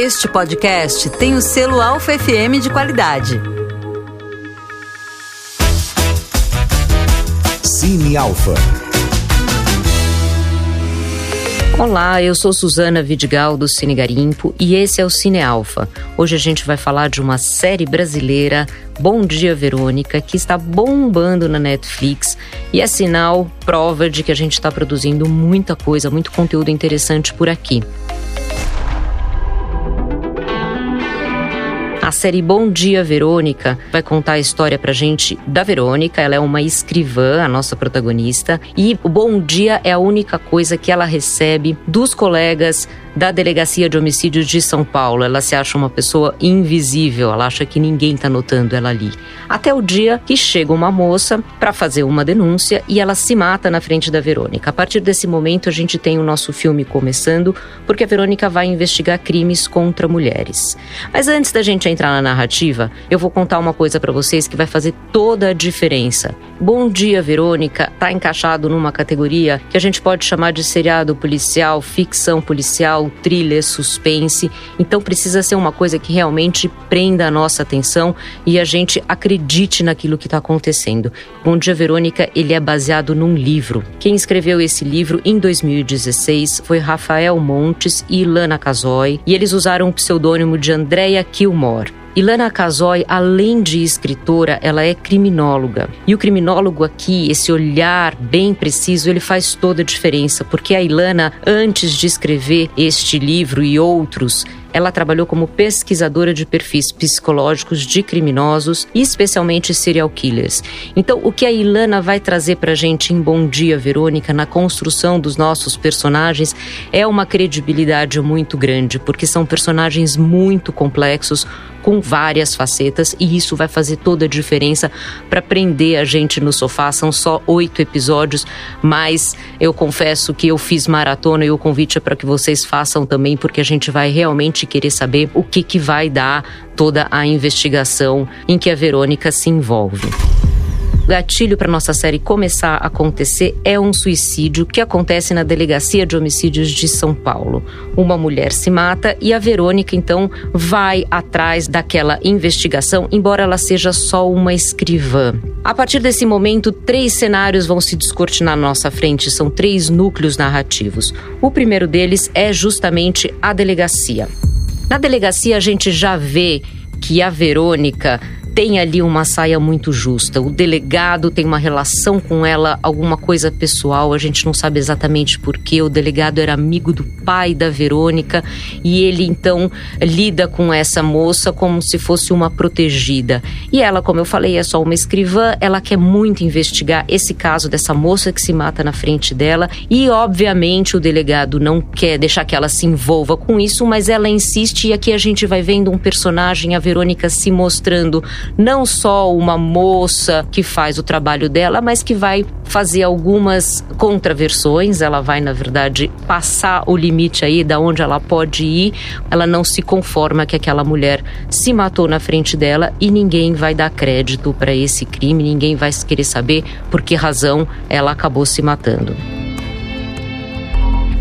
Este podcast tem o selo Alfa FM de qualidade. Cine Alfa. Olá, eu sou Suzana Vidigal do Cine Garimpo e esse é o Cine Alfa. Hoje a gente vai falar de uma série brasileira, Bom Dia Verônica, que está bombando na Netflix e é sinal, prova de que a gente está produzindo muita coisa, muito conteúdo interessante por aqui. A série Bom Dia Verônica vai contar a história pra gente da Verônica. Ela é uma escrivã, a nossa protagonista, e o Bom Dia é a única coisa que ela recebe dos colegas da Delegacia de Homicídios de São Paulo. Ela se acha uma pessoa invisível, ela acha que ninguém está notando ela ali. Até o dia que chega uma moça para fazer uma denúncia e ela se mata na frente da Verônica. A partir desse momento, a gente tem o nosso filme começando, porque a Verônica vai investigar crimes contra mulheres. Mas antes da gente entrar na narrativa, eu vou contar uma coisa para vocês que vai fazer toda a diferença. Bom Dia, Verônica está encaixado numa categoria que a gente pode chamar de seriado policial, ficção policial, thriller, suspense. Então precisa ser uma coisa que realmente prenda a nossa atenção e a gente acredite naquilo que está acontecendo. Bom Dia Verônica, ele é baseado num livro. Quem escreveu esse livro em 2016 foi Rafael Montes e Ilana Casoy, e eles usaram o pseudônimo de Andrea Kilmore. Ilana Casoy, além de escritora, ela é criminóloga. E o criminólogo aqui, esse olhar bem preciso, ele faz toda a diferença, porque a Ilana, antes de escrever este livro e outros, ela trabalhou como pesquisadora de perfis psicológicos de criminosos especialmente serial killers. Então, o que a Ilana vai trazer para a gente em Bom Dia, Verônica, na construção dos nossos personagens, é uma credibilidade muito grande, porque são personagens muito complexos, com várias facetas, e isso vai fazer toda a diferença para prender a gente no sofá. São só oito episódios, mas eu confesso que eu fiz maratona e o convite é para que vocês façam também, porque a gente vai realmente querer saber o que, que vai dar toda a investigação em que a Verônica se envolve gatilho para nossa série começar a acontecer é um suicídio que acontece na Delegacia de Homicídios de São Paulo. Uma mulher se mata e a Verônica então vai atrás daquela investigação, embora ela seja só uma escrivã. A partir desse momento, três cenários vão se descortinar na nossa frente, são três núcleos narrativos. O primeiro deles é justamente a delegacia. Na delegacia, a gente já vê que a Verônica tem ali uma saia muito justa. O delegado tem uma relação com ela, alguma coisa pessoal, a gente não sabe exatamente porquê. O delegado era amigo do pai da Verônica e ele então lida com essa moça como se fosse uma protegida. E ela, como eu falei, é só uma escrivã, ela quer muito investigar esse caso dessa moça que se mata na frente dela e, obviamente, o delegado não quer deixar que ela se envolva com isso, mas ela insiste e aqui a gente vai vendo um personagem, a Verônica se mostrando não só uma moça que faz o trabalho dela, mas que vai fazer algumas contraversões, ela vai, na verdade, passar o limite aí da onde ela pode ir. Ela não se conforma que aquela mulher se matou na frente dela e ninguém vai dar crédito para esse crime, ninguém vai querer saber por que razão ela acabou se matando.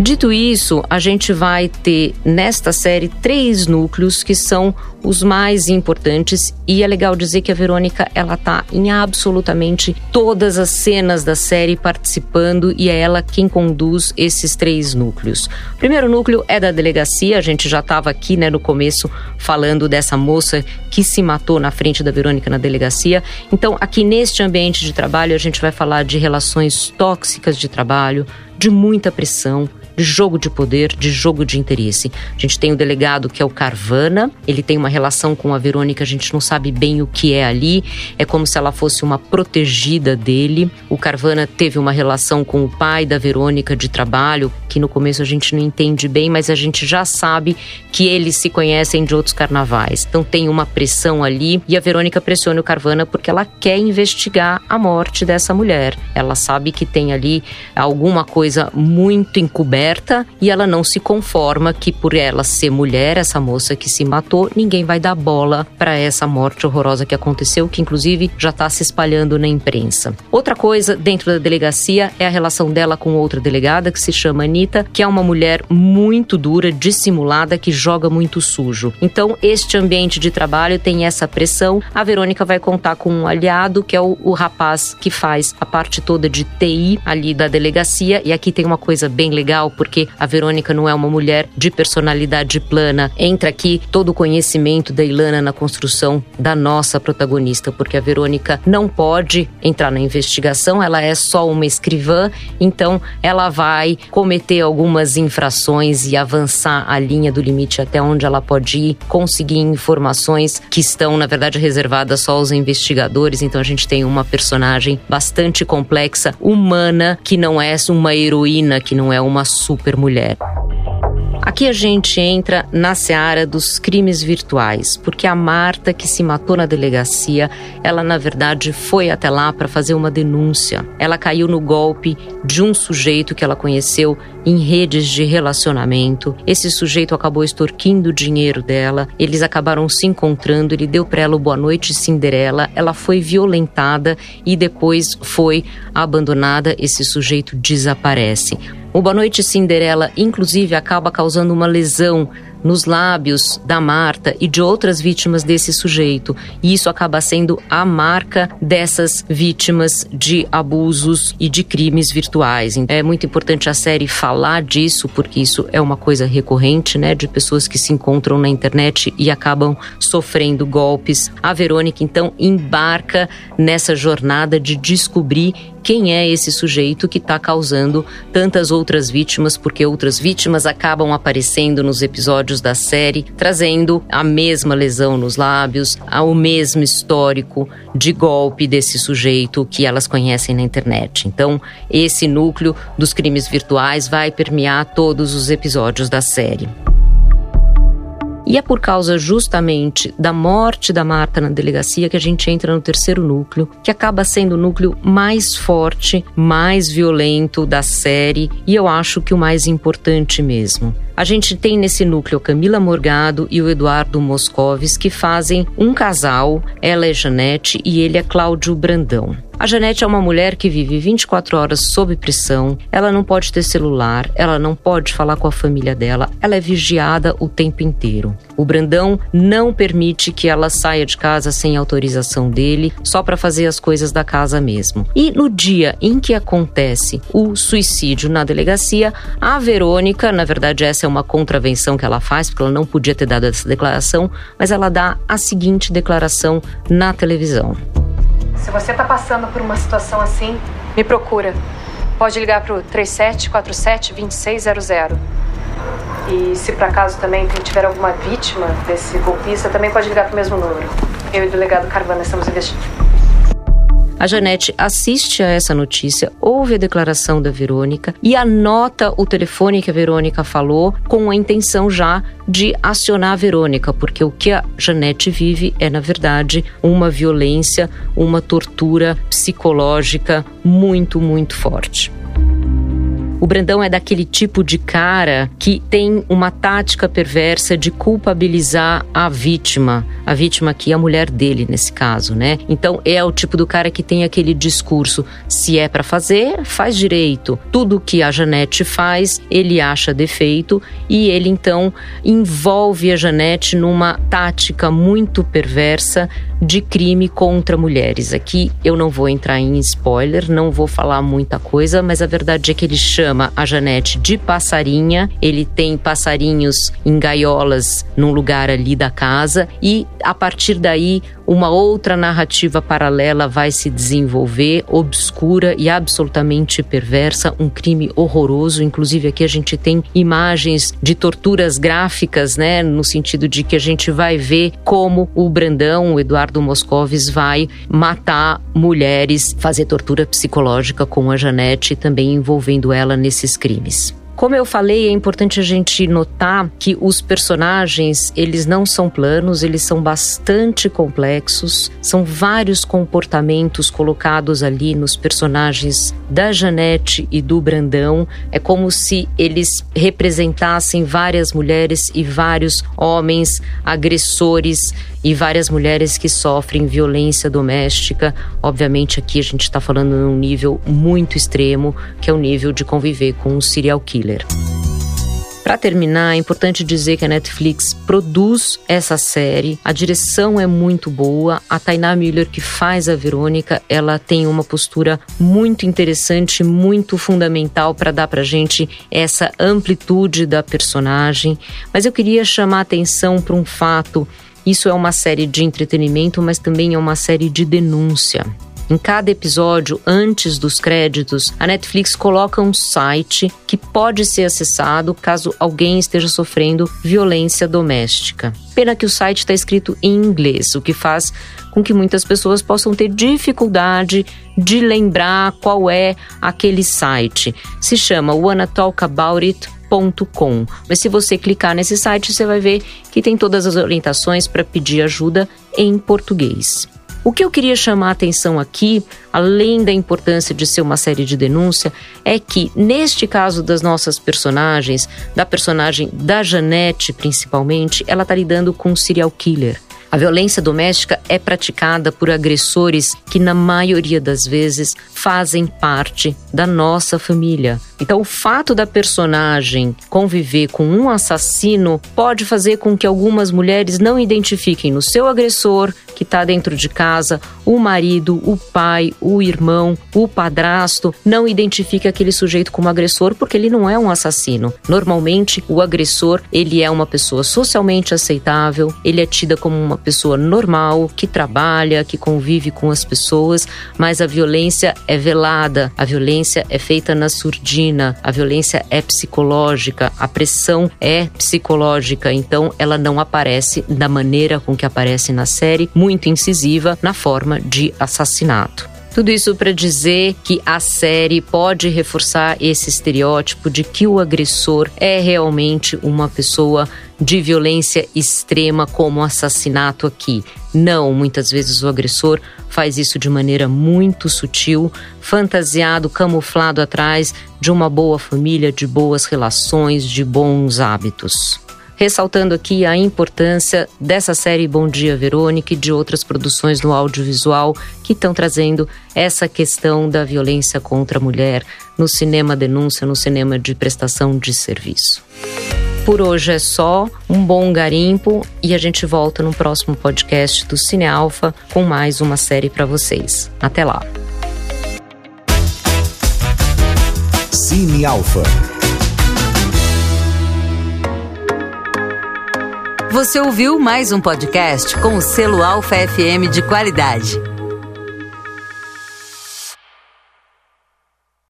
Dito isso, a gente vai ter nesta série três núcleos que são os mais importantes e é legal dizer que a Verônica ela tá em absolutamente todas as cenas da série participando e é ela quem conduz esses três núcleos. O primeiro núcleo é da delegacia, a gente já estava aqui, né, no começo falando dessa moça que se matou na frente da Verônica na delegacia. Então, aqui neste ambiente de trabalho a gente vai falar de relações tóxicas de trabalho, de muita pressão, de jogo de poder, de jogo de interesse. A gente tem o delegado que é o Carvana, ele tem uma relação com a Verônica, a gente não sabe bem o que é ali, é como se ela fosse uma protegida dele. O Carvana teve uma relação com o pai da Verônica de trabalho, que no começo a gente não entende bem, mas a gente já sabe que eles se conhecem de outros carnavais. Então tem uma pressão ali e a Verônica pressiona o Carvana porque ela quer investigar a morte dessa mulher. Ela sabe que tem ali alguma coisa muito encoberta e ela não se conforma que por ela ser mulher, essa moça que se matou, ninguém vai dar bola para essa morte horrorosa que aconteceu, que inclusive já está se espalhando na imprensa. Outra coisa dentro da delegacia é a relação dela com outra delegada que se chama Anitta, que é uma mulher muito dura, dissimulada, que joga muito sujo. Então, este ambiente de trabalho tem essa pressão. A Verônica vai contar com um aliado, que é o, o rapaz que faz a parte toda de TI ali da delegacia. E aqui tem uma coisa bem legal, porque a Verônica não é uma mulher de personalidade plana. Entra aqui todo o conhecimento da Ilana na construção da nossa protagonista, porque a Verônica não pode entrar na investigação, ela é só uma escrivã, então ela vai cometer algumas infrações e avançar a linha do limite até onde ela pode ir, conseguir informações que estão, na verdade, reservadas só aos investigadores. Então a gente tem uma personagem bastante complexa, humana, que não é uma heroína, que não é uma super mulher. Aqui a gente entra na seara dos crimes virtuais, porque a Marta que se matou na delegacia, ela na verdade foi até lá para fazer uma denúncia. Ela caiu no golpe de um sujeito que ela conheceu em redes de relacionamento. Esse sujeito acabou extorquindo o dinheiro dela. Eles acabaram se encontrando. Ele deu para ela o boa noite Cinderela. Ela foi violentada e depois foi abandonada. Esse sujeito desaparece. O Boa Noite Cinderela, inclusive, acaba causando uma lesão nos lábios da Marta e de outras vítimas desse sujeito. E isso acaba sendo a marca dessas vítimas de abusos e de crimes virtuais. É muito importante a série falar disso, porque isso é uma coisa recorrente, né? De pessoas que se encontram na internet e acabam sofrendo golpes. A Verônica, então, embarca nessa jornada de descobrir quem é esse sujeito que está causando tantas outras vítimas, porque outras vítimas acabam aparecendo nos episódios da série, trazendo a mesma lesão nos lábios, o mesmo histórico de golpe desse sujeito que elas conhecem na internet. Então, esse núcleo dos crimes virtuais vai permear todos os episódios da série. E é por causa justamente da morte da Marta na delegacia que a gente entra no terceiro núcleo, que acaba sendo o núcleo mais forte, mais violento da série e eu acho que o mais importante mesmo. A gente tem nesse núcleo Camila Morgado e o Eduardo Moscovis que fazem um casal. Ela é Janete e ele é Cláudio Brandão. A Janete é uma mulher que vive 24 horas sob pressão, ela não pode ter celular, ela não pode falar com a família dela, ela é vigiada o tempo inteiro. O Brandão não permite que ela saia de casa sem autorização dele, só para fazer as coisas da casa mesmo. E no dia em que acontece o suicídio na delegacia, a Verônica, na verdade essa é uma contravenção que ela faz, porque ela não podia ter dado essa declaração, mas ela dá a seguinte declaração na televisão. Se você está passando por uma situação assim, me procura. Pode ligar para o 3747-2600. E se por acaso também tiver alguma vítima desse golpista, também pode ligar para o mesmo número. Eu e o delegado Carvana estamos investigando. A Janete assiste a essa notícia, ouve a declaração da Verônica e anota o telefone que a Verônica falou com a intenção já de acionar a Verônica, porque o que a Janete vive é, na verdade, uma violência, uma tortura psicológica muito, muito forte. O Brandão é daquele tipo de cara que tem uma tática perversa de culpabilizar a vítima, a vítima aqui é a mulher dele nesse caso, né? Então é o tipo do cara que tem aquele discurso: se é para fazer, faz direito. Tudo que a Janete faz, ele acha defeito e ele então envolve a Janete numa tática muito perversa de crime contra mulheres. Aqui eu não vou entrar em spoiler, não vou falar muita coisa, mas a verdade é que ele chama a Janete de passarinha, ele tem passarinhos em gaiolas num lugar ali da casa e a partir daí uma outra narrativa paralela vai se desenvolver, obscura e absolutamente perversa, um crime horroroso. Inclusive, aqui a gente tem imagens de torturas gráficas, né? No sentido de que a gente vai ver como o Brandão, o Eduardo Moscovis, vai matar mulheres, fazer tortura psicológica com a Janete, também envolvendo ela nesses crimes. Como eu falei, é importante a gente notar que os personagens, eles não são planos, eles são bastante complexos, são vários comportamentos colocados ali nos personagens da Janete e do Brandão. É como se eles representassem várias mulheres e vários homens agressores e várias mulheres que sofrem violência doméstica. Obviamente, aqui a gente está falando num nível muito extremo, que é o nível de conviver com um serial killer. Para terminar, é importante dizer que a Netflix produz essa série. A direção é muito boa. A Tainá Miller, que faz a Verônica, ela tem uma postura muito interessante, muito fundamental para dar para gente essa amplitude da personagem. Mas eu queria chamar a atenção para um fato isso é uma série de entretenimento, mas também é uma série de denúncia. Em cada episódio, antes dos créditos, a Netflix coloca um site que pode ser acessado caso alguém esteja sofrendo violência doméstica. Pena que o site está escrito em inglês, o que faz com que muitas pessoas possam ter dificuldade de lembrar qual é aquele site. Se chama Wanna Talk About It Mas se você clicar nesse site, você vai ver que tem todas as orientações para pedir ajuda em português. O que eu queria chamar a atenção aqui, além da importância de ser uma série de denúncia, é que, neste caso das nossas personagens, da personagem da Janete principalmente, ela está lidando com um serial killer. A violência doméstica é praticada por agressores que, na maioria das vezes, fazem parte da nossa família. Então, o fato da personagem conviver com um assassino pode fazer com que algumas mulheres não identifiquem no seu agressor, que está dentro de casa, o marido, o pai, o irmão, o padrasto, não identifique aquele sujeito como agressor porque ele não é um assassino. Normalmente, o agressor, ele é uma pessoa socialmente aceitável, ele é tida como uma pessoa normal, que trabalha, que convive com as pessoas, mas a violência é velada, a violência é feita na surdina, a violência é psicológica, a pressão é psicológica, então ela não aparece da maneira com que aparece na série, muito incisiva na forma de assassinato. Tudo isso para dizer que a série pode reforçar esse estereótipo de que o agressor é realmente uma pessoa de violência extrema, como assassinato aqui. Não, muitas vezes o agressor faz isso de maneira muito sutil, fantasiado, camuflado atrás de uma boa família, de boas relações, de bons hábitos ressaltando aqui a importância dessa série Bom Dia Verônica e de outras produções no audiovisual que estão trazendo essa questão da violência contra a mulher no cinema denúncia, no cinema de prestação de serviço. Por hoje é só, um bom garimpo e a gente volta no próximo podcast do Cine Alfa com mais uma série para vocês. Até lá. Cine Alfa. Você ouviu mais um podcast com o selo Alfa FM de qualidade.